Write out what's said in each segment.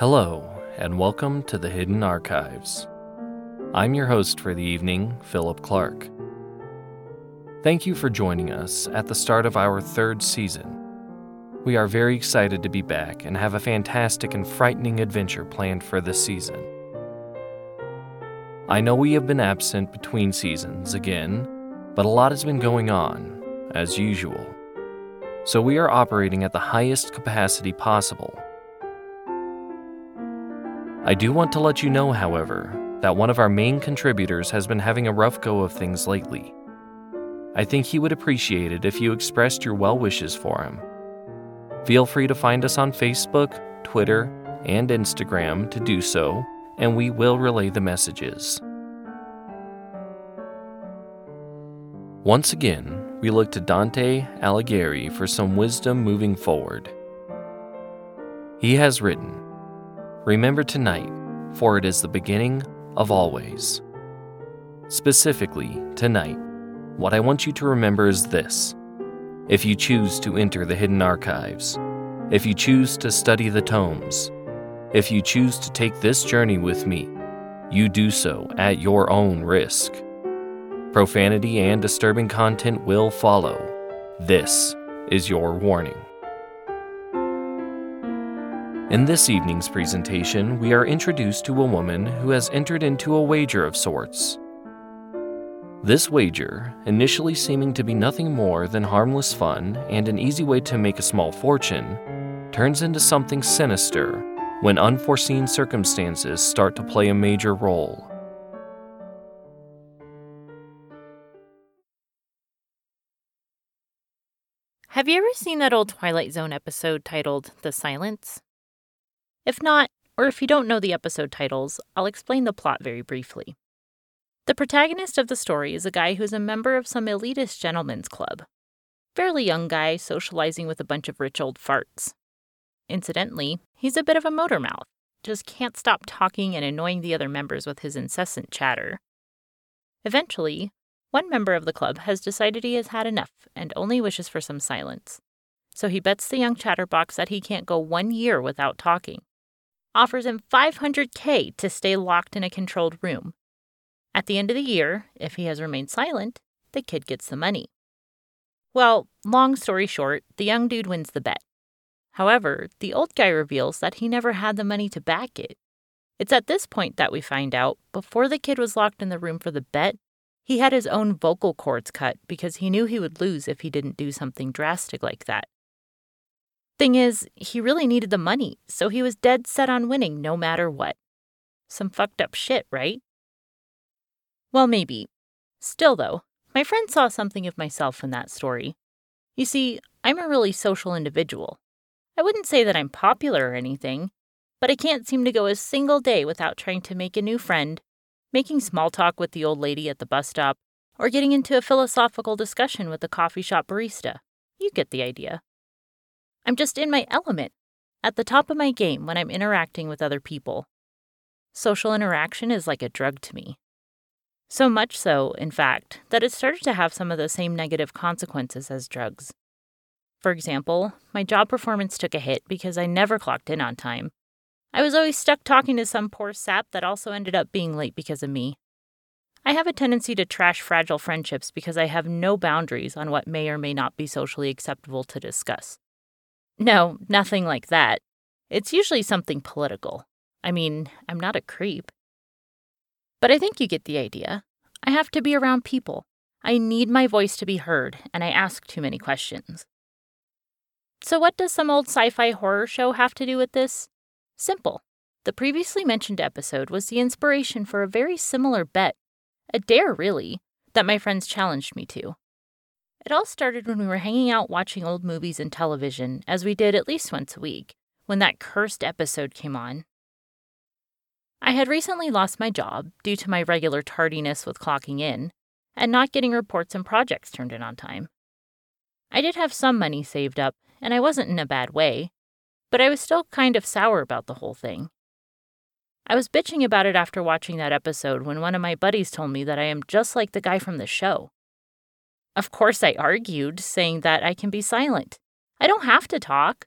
Hello, and welcome to the Hidden Archives. I'm your host for the evening, Phillip Clark. Thank you for joining us at the start of our third season. We are very excited to be back and have a fantastic and frightening adventure planned for this season. I know we have been absent between seasons again, but a lot has been going on, as usual. So we are operating at the highest capacity possible I do want to let you know, however, that one of our main contributors has been having a rough go of things lately. I think he would appreciate it if you expressed your well wishes for him. Feel free to find us on Facebook, Twitter, and Instagram to do so, and we will relay the messages. Once again, we look to Dante Alighieri for some wisdom moving forward. He has written, Remember tonight, for it is the beginning of always. Specifically, tonight, what I want you to remember is this. If you choose to enter the hidden archives, if you choose to study the tomes, if you choose to take this journey with me, you do so at your own risk. Profanity and disturbing content will follow. This is your warning. In this evening's presentation, we are introduced to a woman who has entered into a wager of sorts. This wager, initially seeming to be nothing more than harmless fun and an easy way to make a small fortune, turns into something sinister when unforeseen circumstances start to play a major role. Have you ever seen that old Twilight Zone episode titled The Silence? If not, or if you don't know the episode titles, I'll explain the plot very briefly. The protagonist of the story is a guy who's a member of some elitist gentlemen's club. Fairly young guy socializing with a bunch of rich old farts. Incidentally, he's a bit of a motor mouth, just can't stop talking and annoying the other members with his incessant chatter. Eventually, one member of the club has decided he has had enough and only wishes for some silence. So he bets the young chatterbox that he can't go one year without talking offers him 500K to stay locked in a controlled room. At the end of the year, if he has remained silent, the kid gets the money. Well, long story short, the young dude wins the bet. However, the old guy reveals that he never had the money to back it. It's at this point that we find out, before the kid was locked in the room for the bet, he had his own vocal cords cut because he knew he would lose if he didn't do something drastic like that. Thing is, he really needed the money, so he was dead set on winning no matter what. Some fucked up shit, right? Well, maybe. Still, though, my friend saw something of myself in that story. You see, I'm a really social individual. I wouldn't say that I'm popular or anything, but I can't seem to go a single day without trying to make a new friend, making small talk with the old lady at the bus stop, or getting into a philosophical discussion with the coffee shop barista. You get the idea. I'm just in my element, at the top of my game when I'm interacting with other people. Social interaction is like a drug to me. So much so, in fact, that it started to have some of the same negative consequences as drugs. For example, my job performance took a hit because I never clocked in on time. I was always stuck talking to some poor sap that also ended up being late because of me. I have a tendency to trash fragile friendships because I have no boundaries on what may or may not be socially acceptable to discuss. No, nothing like that. It's usually something political. I mean, I'm not a creep. But I think you get the idea. I have to be around people. I need my voice to be heard, and I ask too many questions. So, what does some old sci fi horror show have to do with this? Simple. The previously mentioned episode was the inspiration for a very similar bet, a dare really, that my friends challenged me to. It all started when we were hanging out watching old movies and television, as we did at least once a week, when that cursed episode came on. I had recently lost my job due to my regular tardiness with clocking in and not getting reports and projects turned in on time. I did have some money saved up, and I wasn't in a bad way, but I was still kind of sour about the whole thing. I was bitching about it after watching that episode when one of my buddies told me that I am just like the guy from the show. Of course, I argued, saying that I can be silent. I don't have to talk.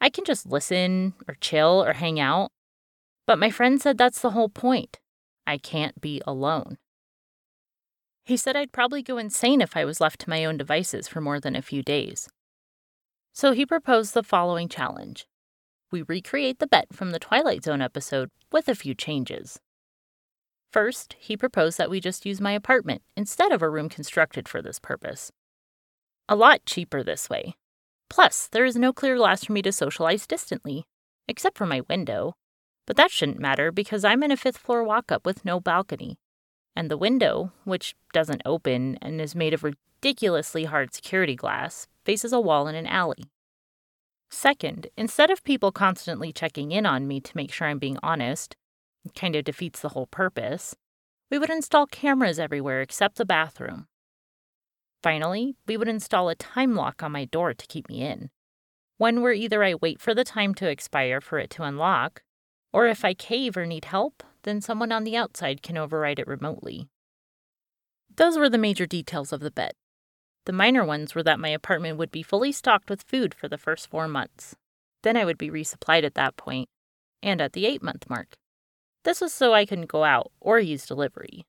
I can just listen or chill or hang out. But my friend said that's the whole point. I can't be alone. He said I'd probably go insane if I was left to my own devices for more than a few days. So he proposed the following challenge we recreate the bet from the Twilight Zone episode with a few changes. First, he proposed that we just use my apartment instead of a room constructed for this purpose. A lot cheaper this way. Plus, there is no clear glass for me to socialize distantly, except for my window. But that shouldn't matter because I'm in a fifth floor walk up with no balcony. And the window, which doesn't open and is made of ridiculously hard security glass, faces a wall in an alley. Second, instead of people constantly checking in on me to make sure I'm being honest, kind of defeats the whole purpose, we would install cameras everywhere except the bathroom. Finally, we would install a time lock on my door to keep me in. One where either I wait for the time to expire for it to unlock, or if I cave or need help, then someone on the outside can override it remotely. Those were the major details of the bet. The minor ones were that my apartment would be fully stocked with food for the first four months. Then I would be resupplied at that point, and at the eight month mark. This was so I couldn't go out or use delivery.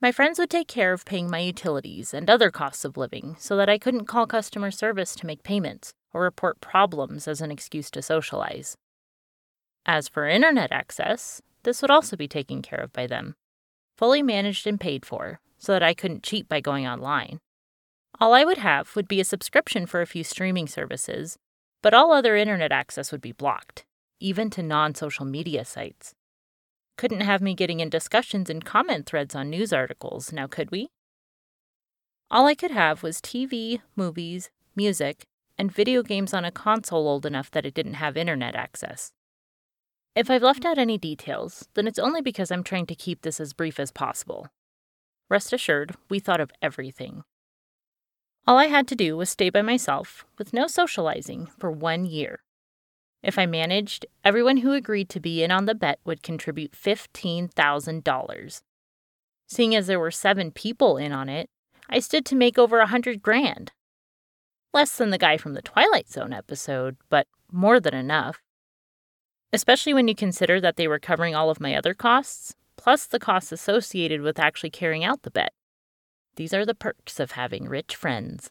My friends would take care of paying my utilities and other costs of living so that I couldn't call customer service to make payments or report problems as an excuse to socialize. As for internet access, this would also be taken care of by them, fully managed and paid for, so that I couldn't cheat by going online. All I would have would be a subscription for a few streaming services, but all other internet access would be blocked, even to non social media sites. Couldn't have me getting in discussions and comment threads on news articles, now could we? All I could have was TV, movies, music, and video games on a console old enough that it didn't have internet access. If I've left out any details, then it's only because I'm trying to keep this as brief as possible. Rest assured, we thought of everything. All I had to do was stay by myself, with no socializing, for one year. If I managed, everyone who agreed to be in on the bet would contribute $15,000. Seeing as there were seven people in on it, I stood to make over a hundred grand. Less than the guy from the Twilight Zone episode, but more than enough. Especially when you consider that they were covering all of my other costs, plus the costs associated with actually carrying out the bet. These are the perks of having rich friends.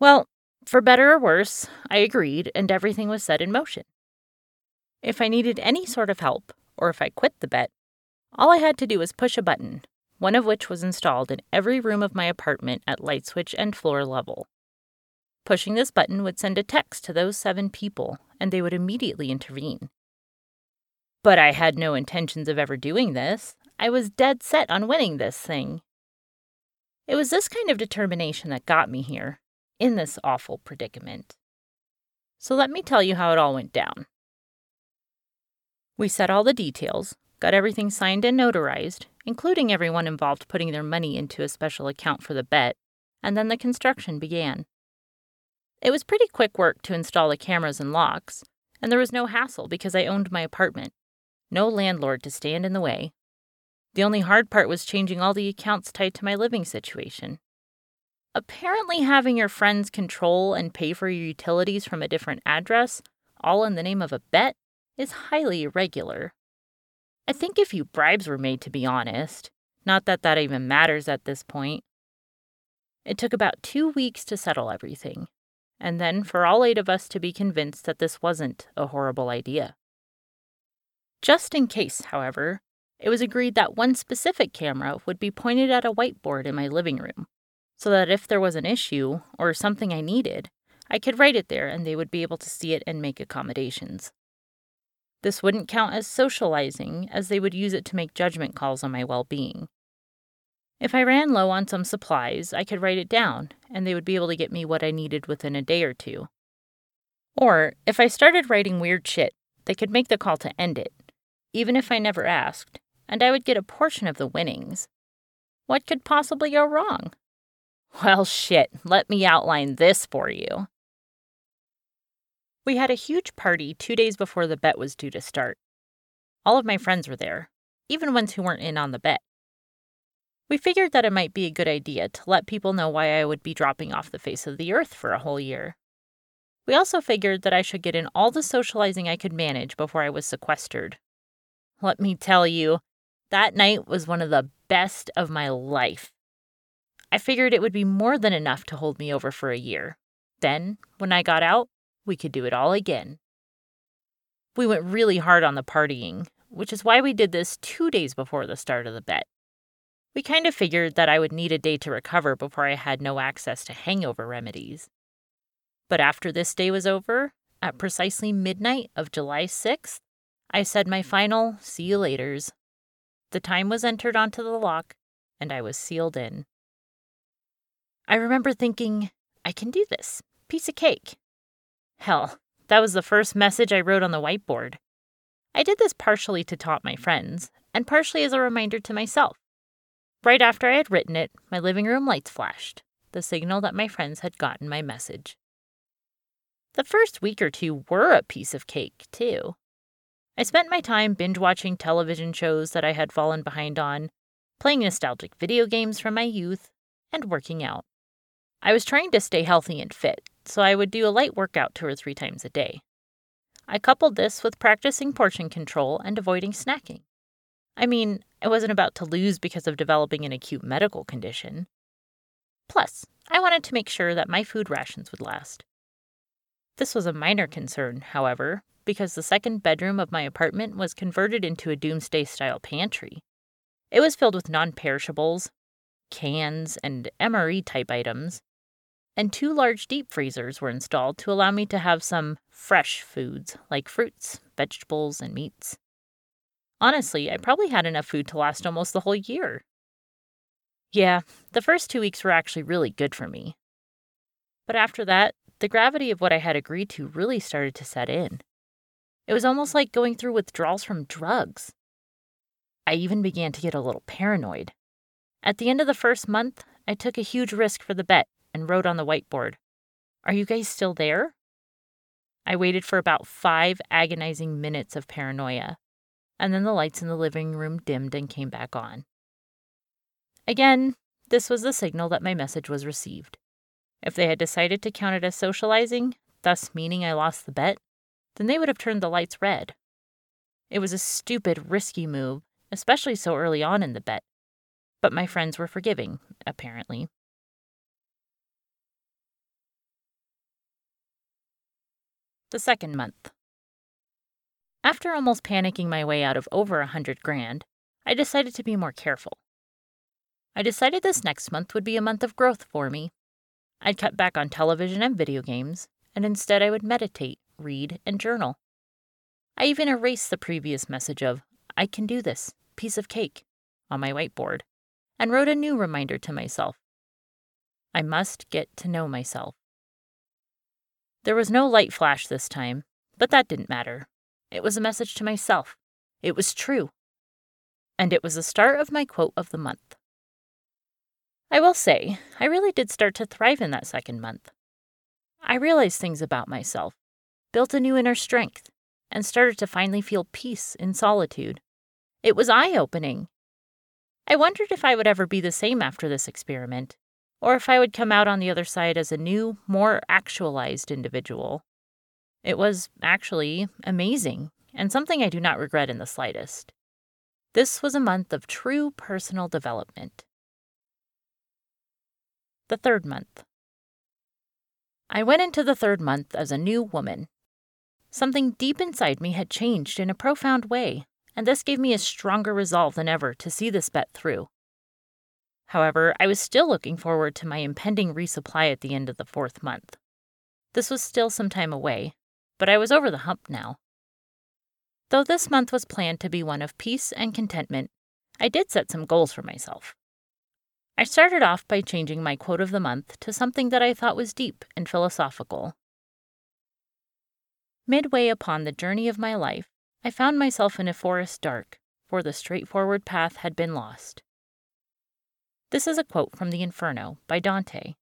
Well, for better or worse, I agreed, and everything was set in motion. If I needed any sort of help, or if I quit the bet, all I had to do was push a button, one of which was installed in every room of my apartment at light switch and floor level. Pushing this button would send a text to those seven people, and they would immediately intervene. But I had no intentions of ever doing this. I was dead set on winning this thing. It was this kind of determination that got me here, in this awful predicament. So let me tell you how it all went down. We set all the details, got everything signed and notarized, including everyone involved putting their money into a special account for the bet, and then the construction began. It was pretty quick work to install the cameras and locks, and there was no hassle because I owned my apartment no landlord to stand in the way. The only hard part was changing all the accounts tied to my living situation. Apparently, having your friends control and pay for your utilities from a different address, all in the name of a bet, is highly irregular. I think a few bribes were made, to be honest. Not that that even matters at this point. It took about two weeks to settle everything, and then for all eight of us to be convinced that this wasn't a horrible idea. Just in case, however, it was agreed that one specific camera would be pointed at a whiteboard in my living room, so that if there was an issue or something I needed, I could write it there and they would be able to see it and make accommodations. This wouldn't count as socializing, as they would use it to make judgment calls on my well being. If I ran low on some supplies, I could write it down, and they would be able to get me what I needed within a day or two. Or, if I started writing weird shit, they could make the call to end it, even if I never asked, and I would get a portion of the winnings. What could possibly go wrong? Well, shit, let me outline this for you. We had a huge party two days before the bet was due to start. All of my friends were there, even ones who weren't in on the bet. We figured that it might be a good idea to let people know why I would be dropping off the face of the earth for a whole year. We also figured that I should get in all the socializing I could manage before I was sequestered. Let me tell you, that night was one of the best of my life. I figured it would be more than enough to hold me over for a year. Then, when I got out, we could do it all again. We went really hard on the partying, which is why we did this two days before the start of the bet. We kind of figured that I would need a day to recover before I had no access to hangover remedies. But after this day was over, at precisely midnight of July 6th, I said my final see you laters. The time was entered onto the lock, and I was sealed in. I remember thinking, I can do this. Piece of cake. Hell, that was the first message I wrote on the whiteboard. I did this partially to taunt my friends, and partially as a reminder to myself. Right after I had written it, my living room lights flashed, the signal that my friends had gotten my message. The first week or two were a piece of cake, too. I spent my time binge watching television shows that I had fallen behind on, playing nostalgic video games from my youth, and working out. I was trying to stay healthy and fit, so I would do a light workout two or three times a day. I coupled this with practicing portion control and avoiding snacking. I mean, I wasn't about to lose because of developing an acute medical condition. Plus, I wanted to make sure that my food rations would last. This was a minor concern, however, because the second bedroom of my apartment was converted into a doomsday style pantry. It was filled with non perishables, cans, and MRE type items, and two large deep freezers were installed to allow me to have some fresh foods like fruits, vegetables, and meats. Honestly, I probably had enough food to last almost the whole year. Yeah, the first two weeks were actually really good for me. But after that, the gravity of what I had agreed to really started to set in. It was almost like going through withdrawals from drugs. I even began to get a little paranoid. At the end of the first month, I took a huge risk for the bet and wrote on the whiteboard, Are you guys still there? I waited for about five agonizing minutes of paranoia, and then the lights in the living room dimmed and came back on. Again, this was the signal that my message was received. If they had decided to count it as socializing, thus meaning I lost the bet, then they would have turned the lights red. It was a stupid, risky move, especially so early on in the bet. But my friends were forgiving, apparently. The second month. After almost panicking my way out of over a hundred grand, I decided to be more careful. I decided this next month would be a month of growth for me. I'd cut back on television and video games, and instead I would meditate, read, and journal. I even erased the previous message of, I can do this, piece of cake, on my whiteboard, and wrote a new reminder to myself. I must get to know myself. There was no light flash this time, but that didn't matter. It was a message to myself. It was true. And it was the start of my quote of the month. I will say, I really did start to thrive in that second month. I realized things about myself, built a new inner strength, and started to finally feel peace in solitude. It was eye opening. I wondered if I would ever be the same after this experiment, or if I would come out on the other side as a new, more actualized individual. It was actually amazing, and something I do not regret in the slightest. This was a month of true personal development. The third month. I went into the third month as a new woman. Something deep inside me had changed in a profound way, and this gave me a stronger resolve than ever to see this bet through. However, I was still looking forward to my impending resupply at the end of the fourth month. This was still some time away, but I was over the hump now. Though this month was planned to be one of peace and contentment, I did set some goals for myself. I started off by changing my quote of the month to something that I thought was deep and philosophical. Midway upon the journey of my life, I found myself in a forest dark, for the straightforward path had been lost. This is a quote from the Inferno by Dante.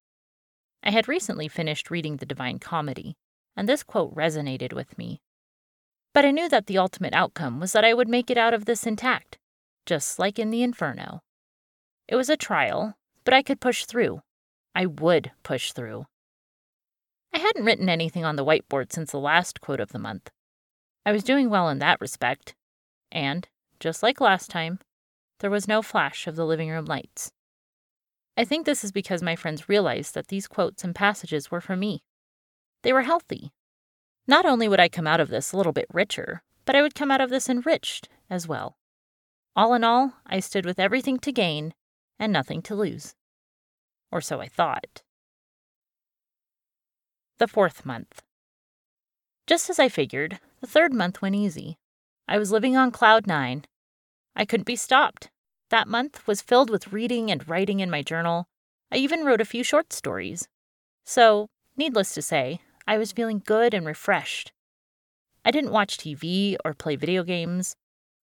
I had recently finished reading the Divine Comedy, and this quote resonated with me. But I knew that the ultimate outcome was that I would make it out of this intact, just like in the Inferno. It was a trial, but I could push through. I would push through. I hadn't written anything on the whiteboard since the last quote of the month. I was doing well in that respect, and, just like last time, there was no flash of the living room lights. I think this is because my friends realized that these quotes and passages were for me. They were healthy. Not only would I come out of this a little bit richer, but I would come out of this enriched as well. All in all, I stood with everything to gain and nothing to lose. Or so I thought. The fourth month. Just as I figured, the third month went easy. I was living on cloud nine. I couldn't be stopped. That month was filled with reading and writing in my journal. I even wrote a few short stories. So, needless to say, I was feeling good and refreshed. I didn't watch TV or play video games.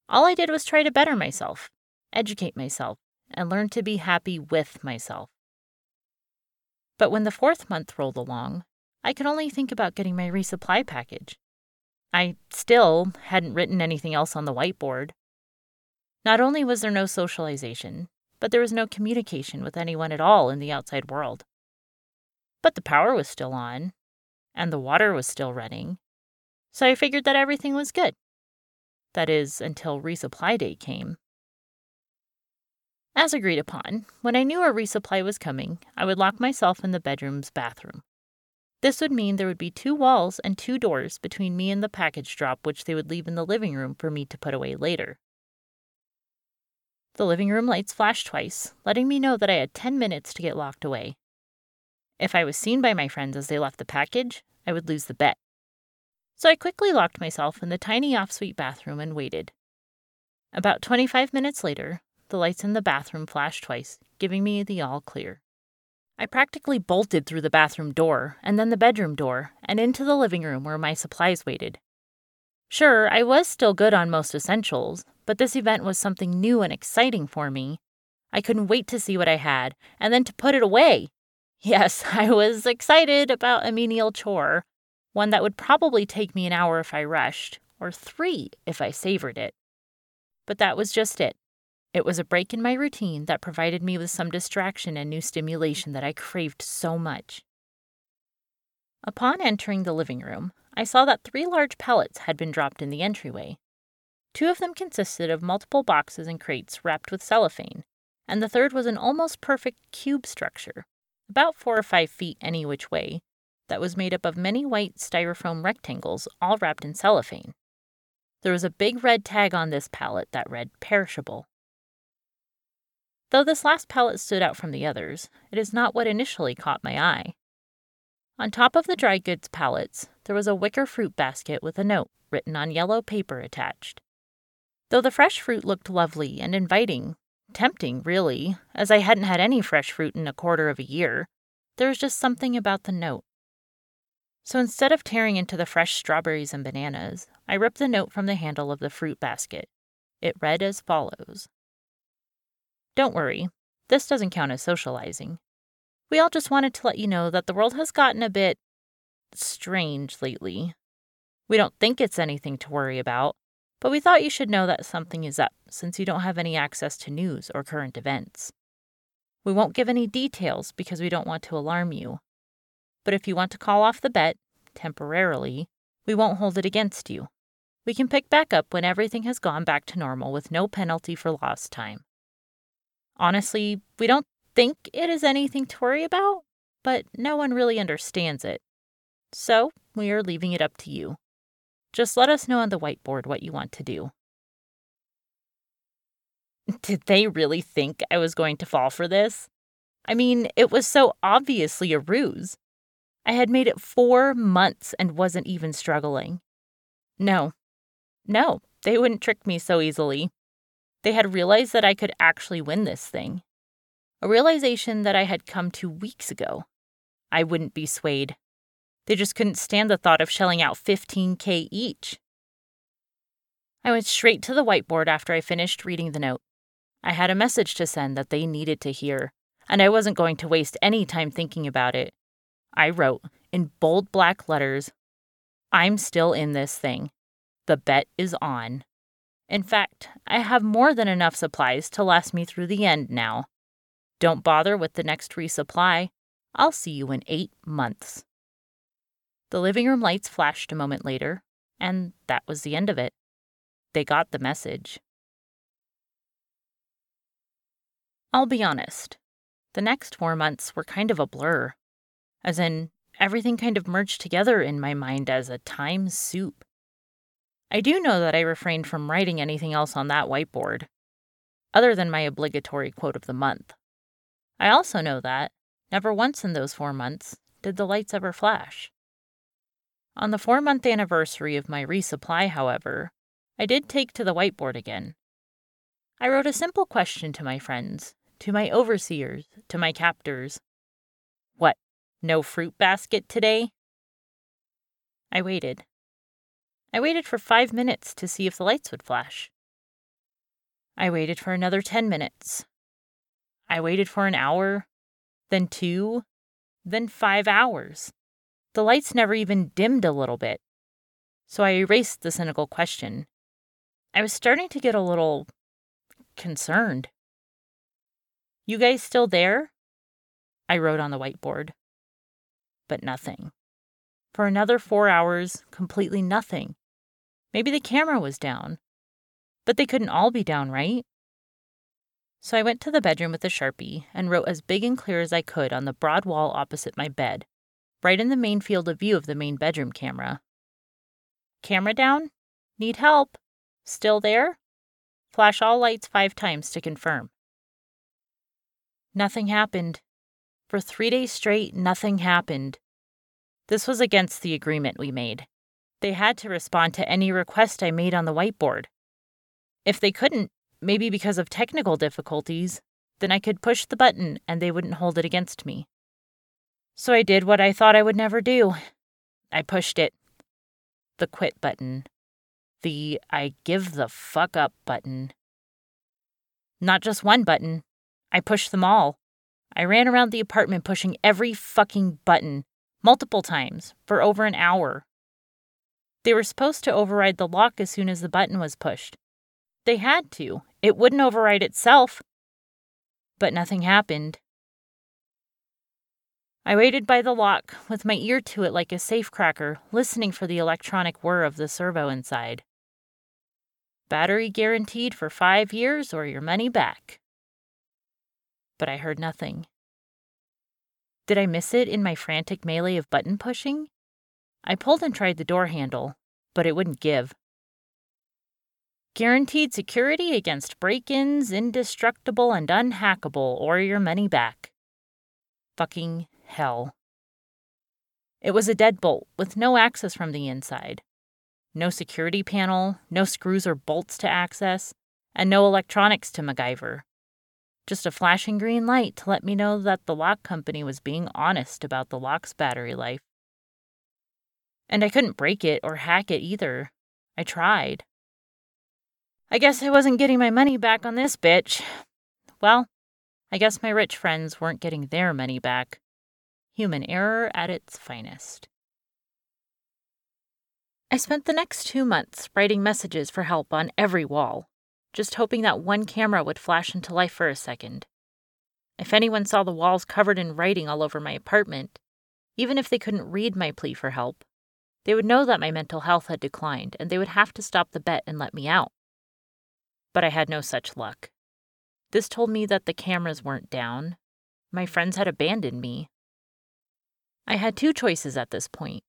All I did was try to better myself, educate myself, and learn to be happy with myself. But when the fourth month rolled along, I could only think about getting my resupply package. I still hadn't written anything else on the whiteboard. Not only was there no socialization, but there was no communication with anyone at all in the outside world. But the power was still on, and the water was still running, so I figured that everything was good. That is, until resupply day came. As agreed upon, when I knew a resupply was coming, I would lock myself in the bedroom's bathroom. This would mean there would be two walls and two doors between me and the package drop, which they would leave in the living room for me to put away later. The living room lights flashed twice, letting me know that I had 10 minutes to get locked away. If I was seen by my friends as they left the package, I would lose the bet. So I quickly locked myself in the tiny off suite bathroom and waited. About 25 minutes later, the lights in the bathroom flashed twice, giving me the all clear. I practically bolted through the bathroom door and then the bedroom door and into the living room where my supplies waited. Sure, I was still good on most essentials, but this event was something new and exciting for me. I couldn't wait to see what I had and then to put it away. Yes, I was excited about a menial chore, one that would probably take me an hour if I rushed, or three if I savored it. But that was just it. It was a break in my routine that provided me with some distraction and new stimulation that I craved so much. Upon entering the living room, I saw that three large pallets had been dropped in the entryway. Two of them consisted of multiple boxes and crates wrapped with cellophane, and the third was an almost perfect cube structure, about four or five feet any which way, that was made up of many white styrofoam rectangles all wrapped in cellophane. There was a big red tag on this pallet that read perishable. Though this last pallet stood out from the others, it is not what initially caught my eye. On top of the dry goods pallets, there was a wicker fruit basket with a note written on yellow paper attached. Though the fresh fruit looked lovely and inviting, tempting really, as I hadn't had any fresh fruit in a quarter of a year, there was just something about the note. So instead of tearing into the fresh strawberries and bananas, I ripped the note from the handle of the fruit basket. It read as follows don't worry, this doesn't count as socializing. We all just wanted to let you know that the world has gotten a bit strange lately. We don't think it's anything to worry about, but we thought you should know that something is up since you don't have any access to news or current events. We won't give any details because we don't want to alarm you. But if you want to call off the bet, temporarily, we won't hold it against you. We can pick back up when everything has gone back to normal with no penalty for lost time. Honestly, we don't think it is anything to worry about, but no one really understands it. So, we are leaving it up to you. Just let us know on the whiteboard what you want to do. Did they really think I was going to fall for this? I mean, it was so obviously a ruse. I had made it four months and wasn't even struggling. No, no, they wouldn't trick me so easily. They had realized that I could actually win this thing. A realization that I had come to weeks ago. I wouldn't be swayed. They just couldn't stand the thought of shelling out 15K each. I went straight to the whiteboard after I finished reading the note. I had a message to send that they needed to hear, and I wasn't going to waste any time thinking about it. I wrote, in bold black letters, I'm still in this thing. The bet is on. In fact, I have more than enough supplies to last me through the end now. Don't bother with the next resupply. I'll see you in eight months. The living room lights flashed a moment later, and that was the end of it. They got the message. I'll be honest, the next four months were kind of a blur, as in, everything kind of merged together in my mind as a time soup. I do know that I refrained from writing anything else on that whiteboard, other than my obligatory quote of the month. I also know that, never once in those four months, did the lights ever flash. On the four month anniversary of my resupply, however, I did take to the whiteboard again. I wrote a simple question to my friends, to my overseers, to my captors. What, no fruit basket today? I waited. I waited for five minutes to see if the lights would flash. I waited for another 10 minutes. I waited for an hour, then two, then five hours. The lights never even dimmed a little bit. So I erased the cynical question. I was starting to get a little concerned. You guys still there? I wrote on the whiteboard. But nothing. For another four hours, completely nothing. Maybe the camera was down. But they couldn't all be down, right? So I went to the bedroom with a sharpie and wrote as big and clear as I could on the broad wall opposite my bed, right in the main field of view of the main bedroom camera. Camera down? Need help? Still there? Flash all lights five times to confirm. Nothing happened. For three days straight, nothing happened. This was against the agreement we made. They had to respond to any request I made on the whiteboard. If they couldn't, maybe because of technical difficulties, then I could push the button and they wouldn't hold it against me. So I did what I thought I would never do. I pushed it. The quit button. The I give the fuck up button. Not just one button. I pushed them all. I ran around the apartment pushing every fucking button, multiple times, for over an hour. They were supposed to override the lock as soon as the button was pushed. They had to. It wouldn't override itself. But nothing happened. I waited by the lock, with my ear to it like a safecracker, listening for the electronic whir of the servo inside. Battery guaranteed for five years or your money back. But I heard nothing. Did I miss it in my frantic melee of button pushing? I pulled and tried the door handle, but it wouldn't give. Guaranteed security against break ins, indestructible and unhackable, or your money back. Fucking hell. It was a deadbolt with no access from the inside. No security panel, no screws or bolts to access, and no electronics to MacGyver. Just a flashing green light to let me know that the lock company was being honest about the lock's battery life. And I couldn't break it or hack it either. I tried. I guess I wasn't getting my money back on this bitch. Well, I guess my rich friends weren't getting their money back. Human error at its finest. I spent the next two months writing messages for help on every wall, just hoping that one camera would flash into life for a second. If anyone saw the walls covered in writing all over my apartment, even if they couldn't read my plea for help, they would know that my mental health had declined and they would have to stop the bet and let me out. But I had no such luck. This told me that the cameras weren't down. My friends had abandoned me. I had two choices at this point.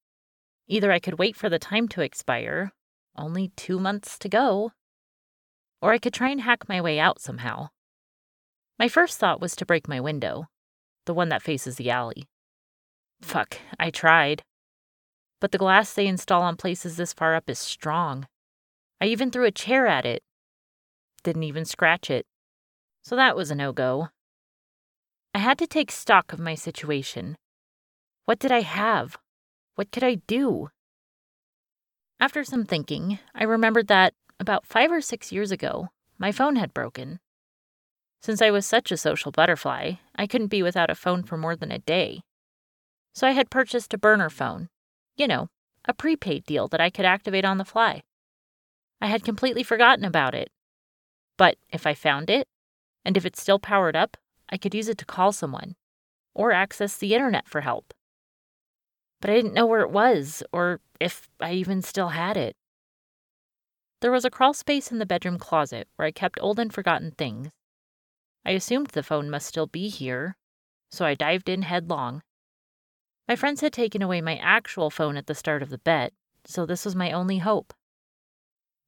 Either I could wait for the time to expire, only two months to go, or I could try and hack my way out somehow. My first thought was to break my window, the one that faces the alley. Fuck, I tried. But the glass they install on places this far up is strong. I even threw a chair at it, didn't even scratch it. So that was a no go. I had to take stock of my situation. What did I have? What could I do? After some thinking, I remembered that, about five or six years ago, my phone had broken. Since I was such a social butterfly, I couldn't be without a phone for more than a day. So I had purchased a burner phone. You know, a prepaid deal that I could activate on the fly. I had completely forgotten about it but if I found it, and if it's still powered up, I could use it to call someone or access the internet for help. but I didn't know where it was or if I even still had it. There was a crawl space in the bedroom closet where I kept old and forgotten things. I assumed the phone must still be here, so I dived in headlong. My friends had taken away my actual phone at the start of the bet, so this was my only hope.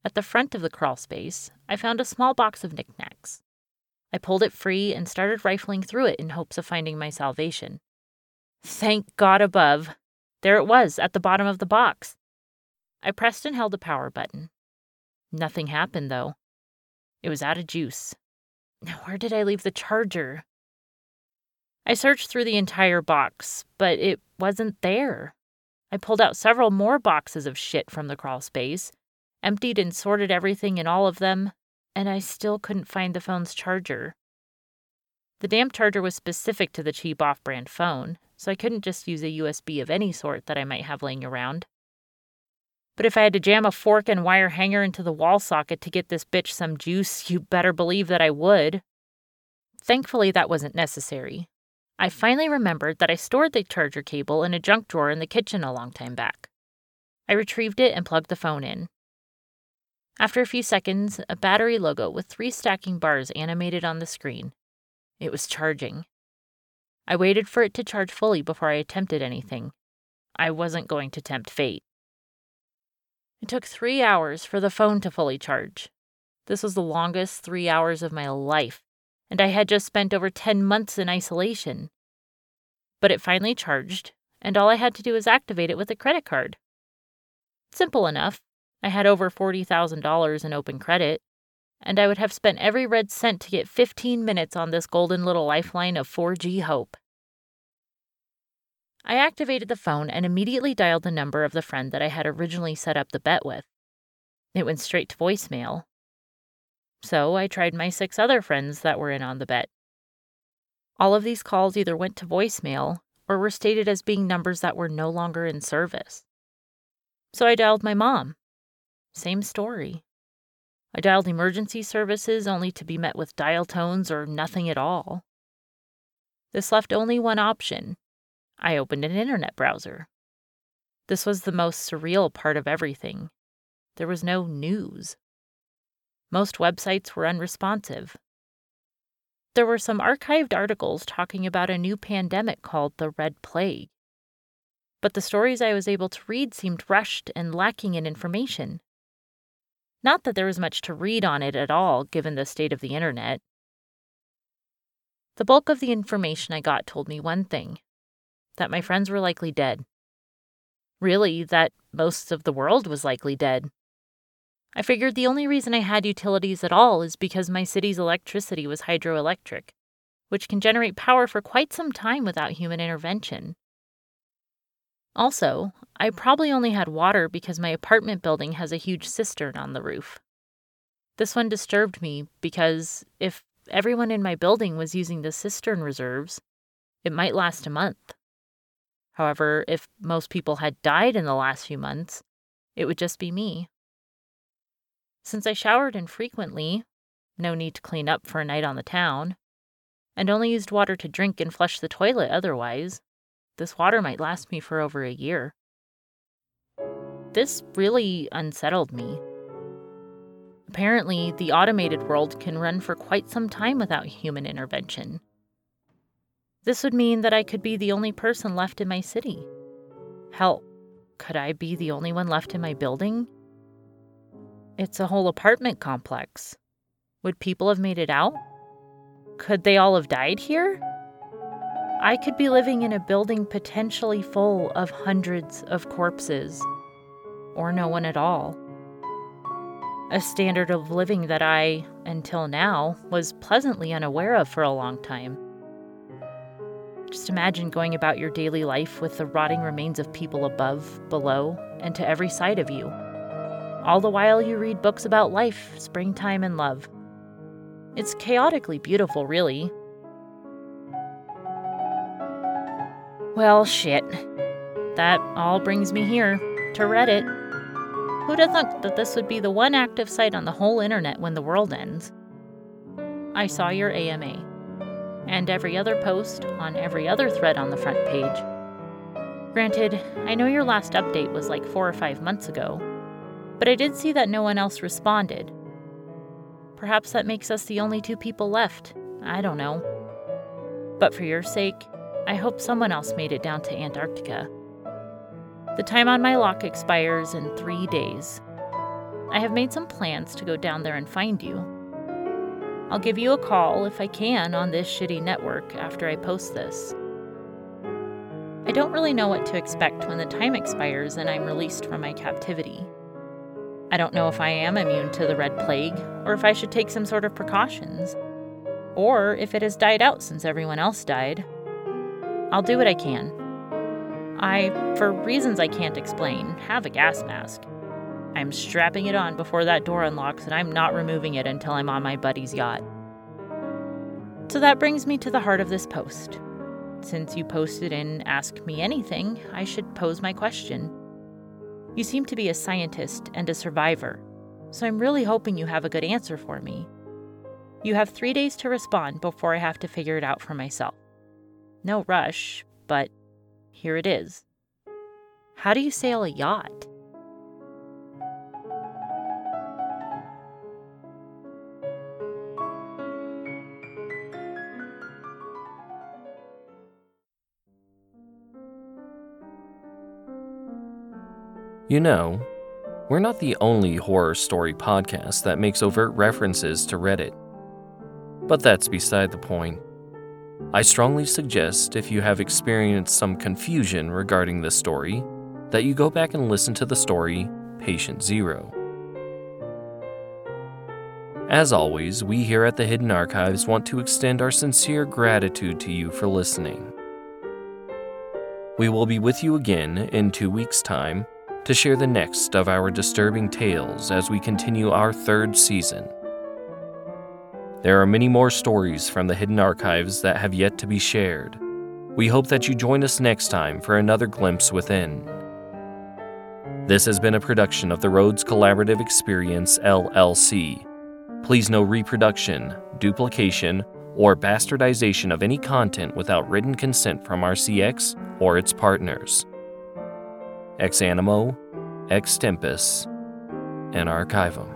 At the front of the crawl space, I found a small box of knickknacks. I pulled it free and started rifling through it in hopes of finding my salvation. Thank God above! There it was, at the bottom of the box. I pressed and held the power button. Nothing happened, though. It was out of juice. Now, where did I leave the charger? I searched through the entire box, but it wasn't there. I pulled out several more boxes of shit from the crawl space, emptied and sorted everything in all of them, and I still couldn't find the phone's charger. The damn charger was specific to the cheap off brand phone, so I couldn't just use a USB of any sort that I might have laying around. But if I had to jam a fork and wire hanger into the wall socket to get this bitch some juice, you better believe that I would. Thankfully, that wasn't necessary. I finally remembered that I stored the charger cable in a junk drawer in the kitchen a long time back. I retrieved it and plugged the phone in. After a few seconds, a battery logo with three stacking bars animated on the screen. It was charging. I waited for it to charge fully before I attempted anything. I wasn't going to tempt fate. It took three hours for the phone to fully charge. This was the longest three hours of my life, and I had just spent over 10 months in isolation. But it finally charged, and all I had to do was activate it with a credit card. Simple enough. I had over $40,000 in open credit, and I would have spent every red cent to get 15 minutes on this golden little lifeline of 4G hope. I activated the phone and immediately dialed the number of the friend that I had originally set up the bet with. It went straight to voicemail. So I tried my six other friends that were in on the bet. All of these calls either went to voicemail or were stated as being numbers that were no longer in service. So I dialed my mom. Same story. I dialed emergency services only to be met with dial tones or nothing at all. This left only one option I opened an internet browser. This was the most surreal part of everything. There was no news. Most websites were unresponsive. There were some archived articles talking about a new pandemic called the Red Plague. But the stories I was able to read seemed rushed and lacking in information. Not that there was much to read on it at all, given the state of the internet. The bulk of the information I got told me one thing that my friends were likely dead. Really, that most of the world was likely dead. I figured the only reason I had utilities at all is because my city's electricity was hydroelectric, which can generate power for quite some time without human intervention. Also, I probably only had water because my apartment building has a huge cistern on the roof. This one disturbed me because if everyone in my building was using the cistern reserves, it might last a month. However, if most people had died in the last few months, it would just be me. Since I showered infrequently, no need to clean up for a night on the town, and only used water to drink and flush the toilet otherwise, this water might last me for over a year. This really unsettled me. Apparently, the automated world can run for quite some time without human intervention. This would mean that I could be the only person left in my city. Hell, could I be the only one left in my building? It's a whole apartment complex. Would people have made it out? Could they all have died here? I could be living in a building potentially full of hundreds of corpses, or no one at all. A standard of living that I, until now, was pleasantly unaware of for a long time. Just imagine going about your daily life with the rotting remains of people above, below, and to every side of you. All the while you read books about life, springtime, and love. It's chaotically beautiful, really. Well, shit. That all brings me here, to Reddit. Who'd have thought that this would be the one active site on the whole internet when the world ends? I saw your AMA and every other post on every other thread on the front page. Granted, I know your last update was like four or five months ago, but I did see that no one else responded. Perhaps that makes us the only two people left. I don't know. But for your sake, I hope someone else made it down to Antarctica. The time on my lock expires in three days. I have made some plans to go down there and find you. I'll give you a call if I can on this shitty network after I post this. I don't really know what to expect when the time expires and I'm released from my captivity. I don't know if I am immune to the Red Plague, or if I should take some sort of precautions, or if it has died out since everyone else died. I'll do what I can. I, for reasons I can't explain, have a gas mask. I'm strapping it on before that door unlocks, and I'm not removing it until I'm on my buddy's yacht. So that brings me to the heart of this post. Since you posted in Ask Me Anything, I should pose my question. You seem to be a scientist and a survivor, so I'm really hoping you have a good answer for me. You have three days to respond before I have to figure it out for myself. No rush, but here it is. How do you sail a yacht? You know, we're not the only horror story podcast that makes overt references to Reddit. But that's beside the point. I strongly suggest if you have experienced some confusion regarding this story, that you go back and listen to the story Patient Zero. As always, we here at the Hidden Archives want to extend our sincere gratitude to you for listening. We will be with you again in two weeks' time to share the next of our disturbing tales as we continue our third season. There are many more stories from the hidden archives that have yet to be shared. We hope that you join us next time for another glimpse within. This has been a production of the Rhodes Collaborative Experience LLC. Please no reproduction, duplication, or bastardization of any content without written consent from RCX or its partners ex animo, ex tempus, and archivum.